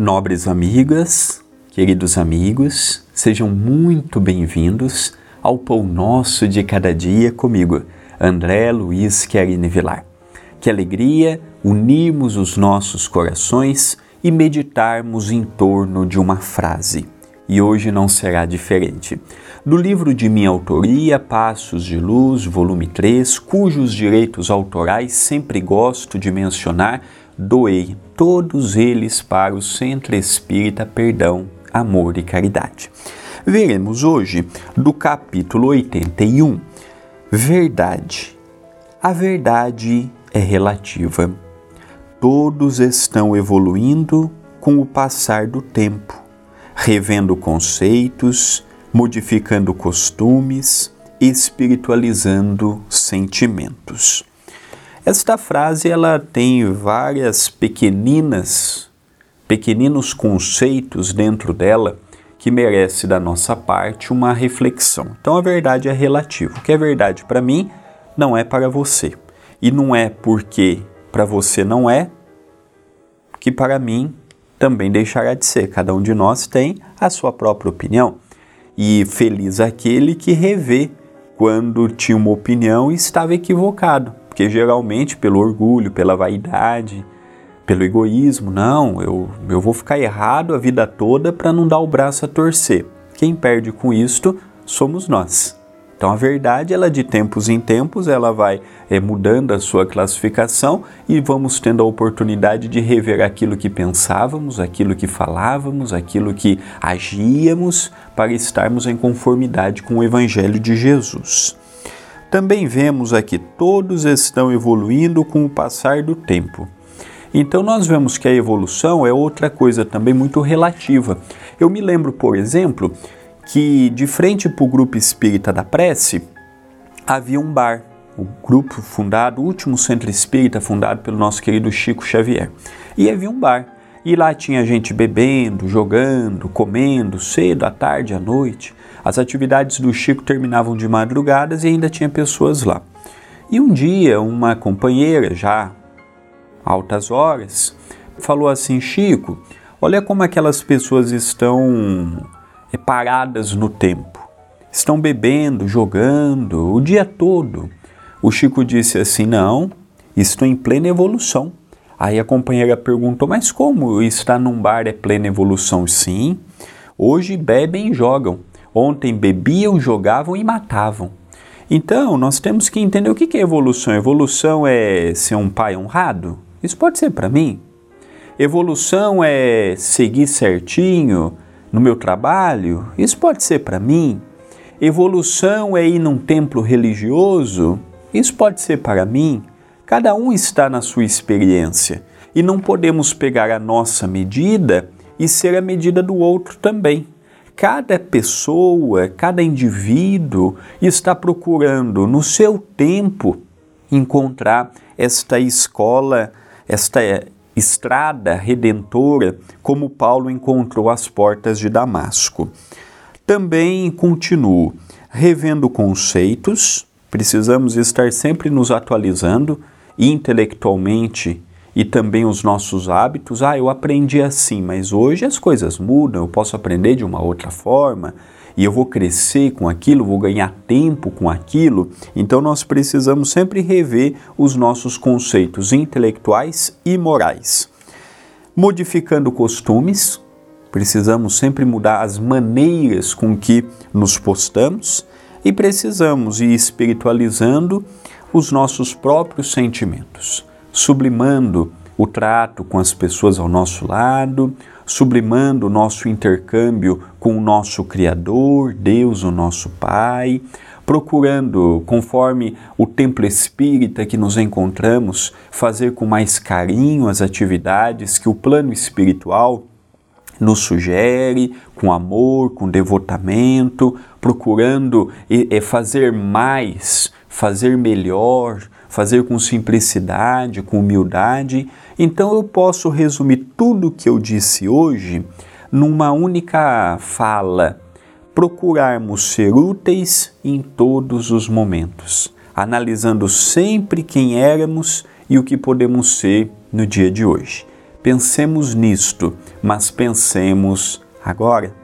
Nobres amigas, queridos amigos, sejam muito bem-vindos ao Pão Nosso de Cada Dia comigo, André Luiz Querine Vilar. Que alegria unirmos os nossos corações e meditarmos em torno de uma frase. E hoje não será diferente. Do livro de minha autoria, Passos de Luz, volume 3, cujos direitos autorais sempre gosto de mencionar, doei todos eles para o Centro Espírita Perdão, Amor e Caridade. Veremos hoje do capítulo 81. Verdade. A verdade é relativa. Todos estão evoluindo com o passar do tempo, revendo conceitos, modificando costumes, espiritualizando sentimentos. Esta frase ela tem várias pequeninas, pequeninos conceitos dentro dela que merece da nossa parte uma reflexão. Então a verdade é relativa. O que é verdade para mim não é para você. E não é porque para você não é que para mim também deixará de ser. Cada um de nós tem a sua própria opinião. E feliz aquele que revê quando tinha uma opinião e estava equivocado porque geralmente pelo orgulho, pela vaidade, pelo egoísmo, não, eu, eu vou ficar errado a vida toda para não dar o braço a torcer. Quem perde com isto somos nós. Então a verdade, ela de tempos em tempos, ela vai é, mudando a sua classificação e vamos tendo a oportunidade de rever aquilo que pensávamos, aquilo que falávamos, aquilo que agíamos para estarmos em conformidade com o Evangelho de Jesus. Também vemos aqui todos estão evoluindo com o passar do tempo. Então nós vemos que a evolução é outra coisa também muito relativa. Eu me lembro, por exemplo, que de frente para o grupo espírita da prece havia um bar, o grupo fundado, o último centro espírita fundado pelo nosso querido Chico Xavier. E havia um bar. E lá tinha gente bebendo, jogando, comendo, cedo, à tarde, à noite. As atividades do Chico terminavam de madrugadas e ainda tinha pessoas lá. E um dia, uma companheira, já altas horas, falou assim: Chico, olha como aquelas pessoas estão eh, paradas no tempo. Estão bebendo, jogando o dia todo. O Chico disse assim: Não, estou em plena evolução. Aí a companheira perguntou: Mas como estar num bar é plena evolução? Sim, hoje bebem e jogam. Ontem bebiam, jogavam e matavam. Então, nós temos que entender o que é evolução. Evolução é ser um pai honrado? Isso pode ser para mim. Evolução é seguir certinho no meu trabalho? Isso pode ser para mim. Evolução é ir num templo religioso? Isso pode ser para mim. Cada um está na sua experiência e não podemos pegar a nossa medida e ser a medida do outro também cada pessoa, cada indivíduo está procurando no seu tempo encontrar esta escola, esta estrada redentora, como Paulo encontrou às portas de Damasco. Também continuo revendo conceitos, precisamos estar sempre nos atualizando intelectualmente e também os nossos hábitos. Ah, eu aprendi assim, mas hoje as coisas mudam, eu posso aprender de uma outra forma e eu vou crescer com aquilo, vou ganhar tempo com aquilo. Então nós precisamos sempre rever os nossos conceitos intelectuais e morais. Modificando costumes, precisamos sempre mudar as maneiras com que nos postamos e precisamos ir espiritualizando os nossos próprios sentimentos sublimando o trato com as pessoas ao nosso lado, sublimando o nosso intercâmbio com o nosso Criador, Deus, o nosso Pai, procurando, conforme o templo espírita que nos encontramos, fazer com mais carinho as atividades que o plano espiritual nos sugere, com amor, com devotamento, procurando fazer mais, fazer melhor, fazer com simplicidade, com humildade. Então eu posso resumir tudo o que eu disse hoje numa única fala: procurarmos ser úteis em todos os momentos, analisando sempre quem éramos e o que podemos ser no dia de hoje. Pensemos nisto, mas pensemos agora.